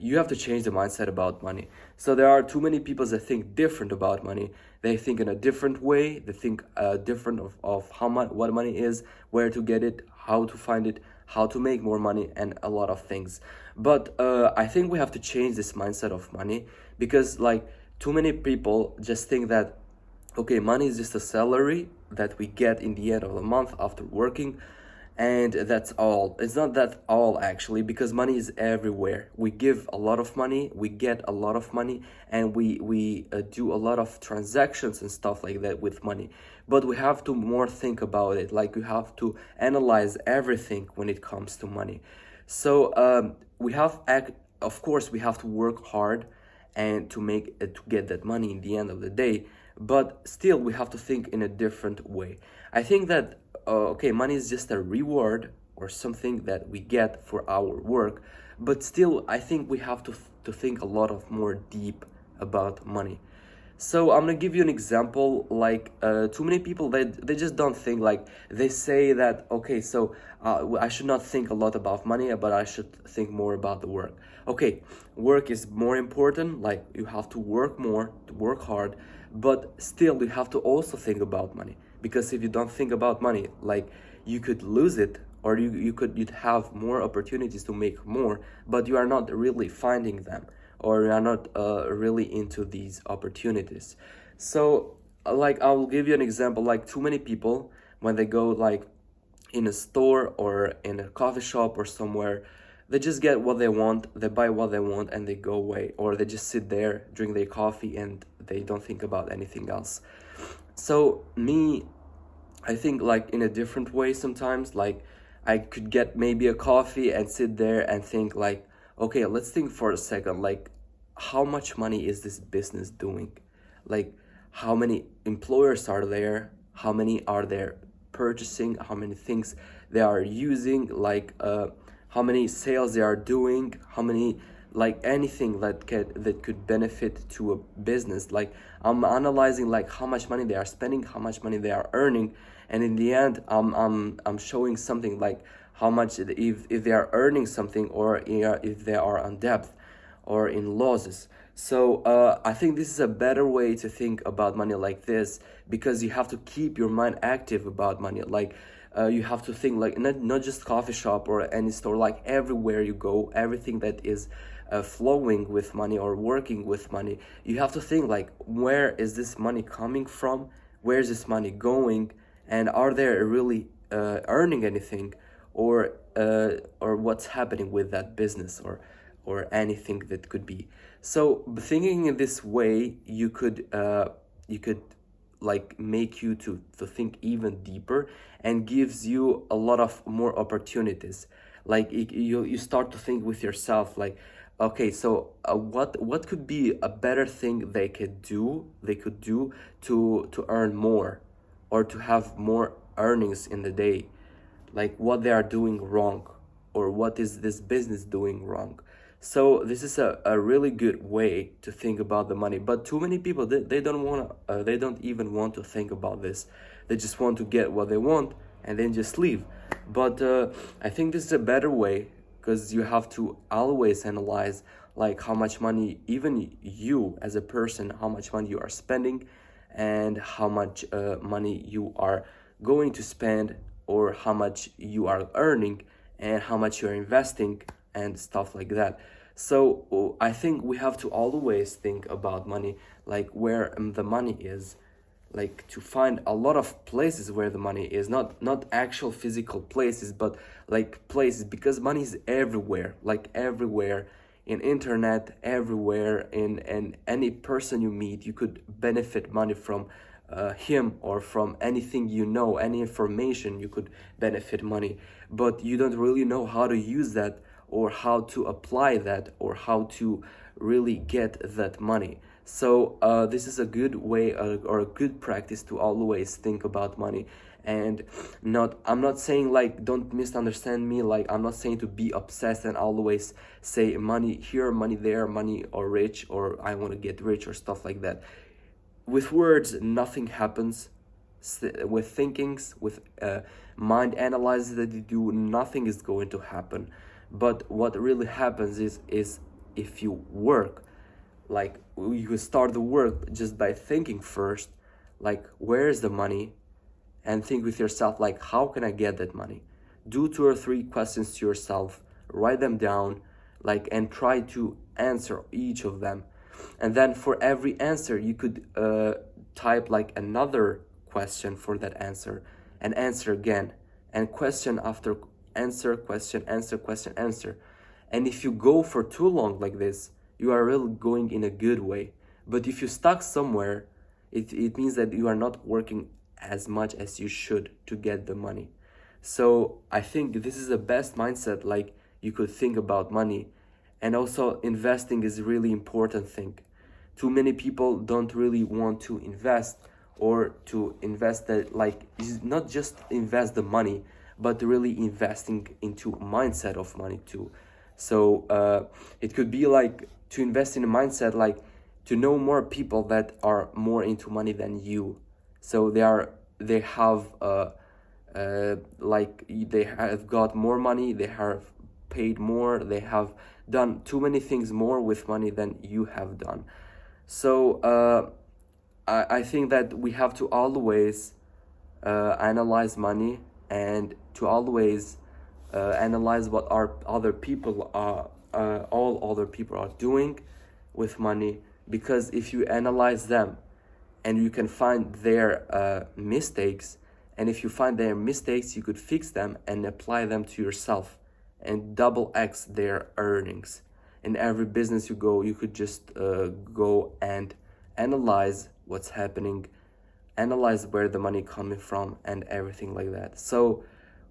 you have to change the mindset about money. So there are too many people that think different about money. They think in a different way. They think uh, different of, of how much what money is, where to get it, how to find it, how to make more money, and a lot of things. But uh, I think we have to change this mindset of money because like too many people just think that okay, money is just a salary that we get in the end of the month after working and that's all. It's not that all actually because money is everywhere. We give a lot of money we get a lot of money and we we uh, do a lot of transactions and stuff like that with money. But we have to more think about it. Like we have to analyze everything when it comes to money. So um, we have act of course we have to work hard and to make uh, to get that money in the end of the day. But still we have to think in a different way. I think that uh, okay, money is just a reward or something that we get for our work, but still, I think we have to to think a lot of more deep about money. So I'm gonna give you an example. Like uh, too many people, they they just don't think. Like they say that okay, so uh, I should not think a lot about money, but I should think more about the work. Okay, work is more important. Like you have to work more, to work hard, but still you have to also think about money because if you don't think about money like you could lose it or you, you could you'd have more opportunities to make more but you are not really finding them or you are not uh, really into these opportunities. So like i will give you an example like too many people when they go like in a store or in a coffee shop or somewhere they just get what they want they buy what they want and they go away or they just sit there drink their coffee and they don't think about anything else so me i think like in a different way sometimes like i could get maybe a coffee and sit there and think like okay let's think for a second like how much money is this business doing? Like how many employers are there? How many are there purchasing? How many things they are using? Like uh, how many sales they are doing? How many like anything that could that could benefit to a business like i'm analyzing like how much money they are spending how much money they are earning and in the end i'm i'm, I'm showing something like how much if, if they are earning something or if they are on debt or in losses. So uh, i think this is a better way to think about money like this because you have to keep your mind active about money. Like uh, you have to think like not, not just coffee shop or any store like everywhere you go everything that is uh, flowing with money or working with money you have to think like where is this money coming from? Where is this money going? And are they really uh, earning anything? Or uh, or what's happening with that business or or anything that could be? So thinking in this way you could uh, you could like make you to, to think even deeper and gives you a lot of more opportunities. Like you, you start to think with yourself like okay so uh, what what could be a better thing they could do they could do to to earn more or to have more earnings in the day? Like what they are doing wrong or what is this business doing wrong so this is a, a really good way to think about the money. But too many people they, they don't want uh, they don't even want to think about this. They just want to get what they want and then just leave. But uh, i think this is a better way because you have to always analyze like how much money even you as a person how much money you are spending and how much uh, money you are going to spend or how much you are earning and how much you're investing and stuff like that. So i think we have to always think about money like where um, the money is like to find a lot of places where the money is not not actual physical places but like places because money is everywhere like everywhere in internet everywhere in and any person you meet you could benefit money from uh, him or from anything you know any information you could benefit money. But you don't really know how to use that or how to apply that or how to really get that money. So uh, this is a good way uh, or a good practice to always think about money and not i'm not saying like don't misunderstand me like i'm not saying to be obsessed and always say money here money there money or rich or i want to get rich or stuff like that. With words nothing happens with thinkings with uh, mind analysis that you do nothing is going to happen. But what really happens is is if you work like you start the work just by thinking first like where is the money? And think with yourself like how can i get that money? Do two or three questions to yourself write them down like and try to answer each of them. And then for every answer you could uh, type like another question for that answer and answer again and question after answer question answer question answer. And if you go for too long like this you are really going in a good way. But if you stuck somewhere it, it means that you are not working as much as you should to get the money. So i think this is the best mindset like you could think about money. And also investing is really important thing. Too many people don't really want to invest or to invest that like not just invest the money but really investing into mindset of money too. So uh, it could be like to invest in a mindset like to know more people that are more into money than you. So they are they have uh, uh, like they have got more money they have paid more they have done too many things more with money than you have done. So uh, I, I think that we have to always uh, analyze money and to always uh, analyze what our other people are uh, all other people are doing with money. Because if you analyze them and you can find their uh, mistakes and if you find their mistakes you could fix them and apply them to yourself and double x their earnings. In every business you go you could just uh, go and analyze what's happening analyze where the money coming from and everything like that. So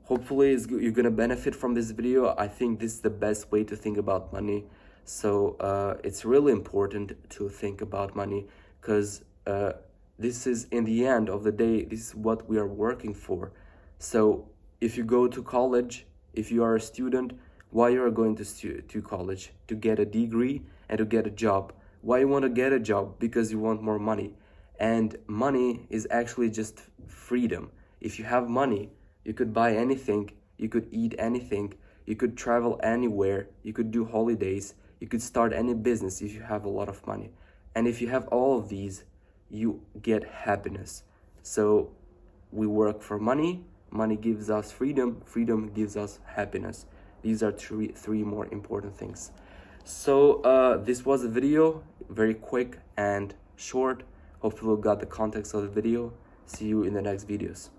hopefully you're gonna benefit from this video. I think this is the best way to think about money. So uh, it's really important to think about money because uh, this is in the end of the day this is what we are working for. So if you go to college if you are a student why you are going to to college? To get a degree and to get a job. Why you want to get a job? Because you want more money and money is actually just freedom if you have money you could buy anything, you could eat anything, you could travel anywhere, you could do holidays, you could start any business if you have a lot of money. And if you have all of these, you get happiness. So we work for money, money gives us freedom, freedom gives us happiness. These are three three more important things. So uh, this was a video, very quick and short. Hopefully you got the context of the video. See you in the next videos.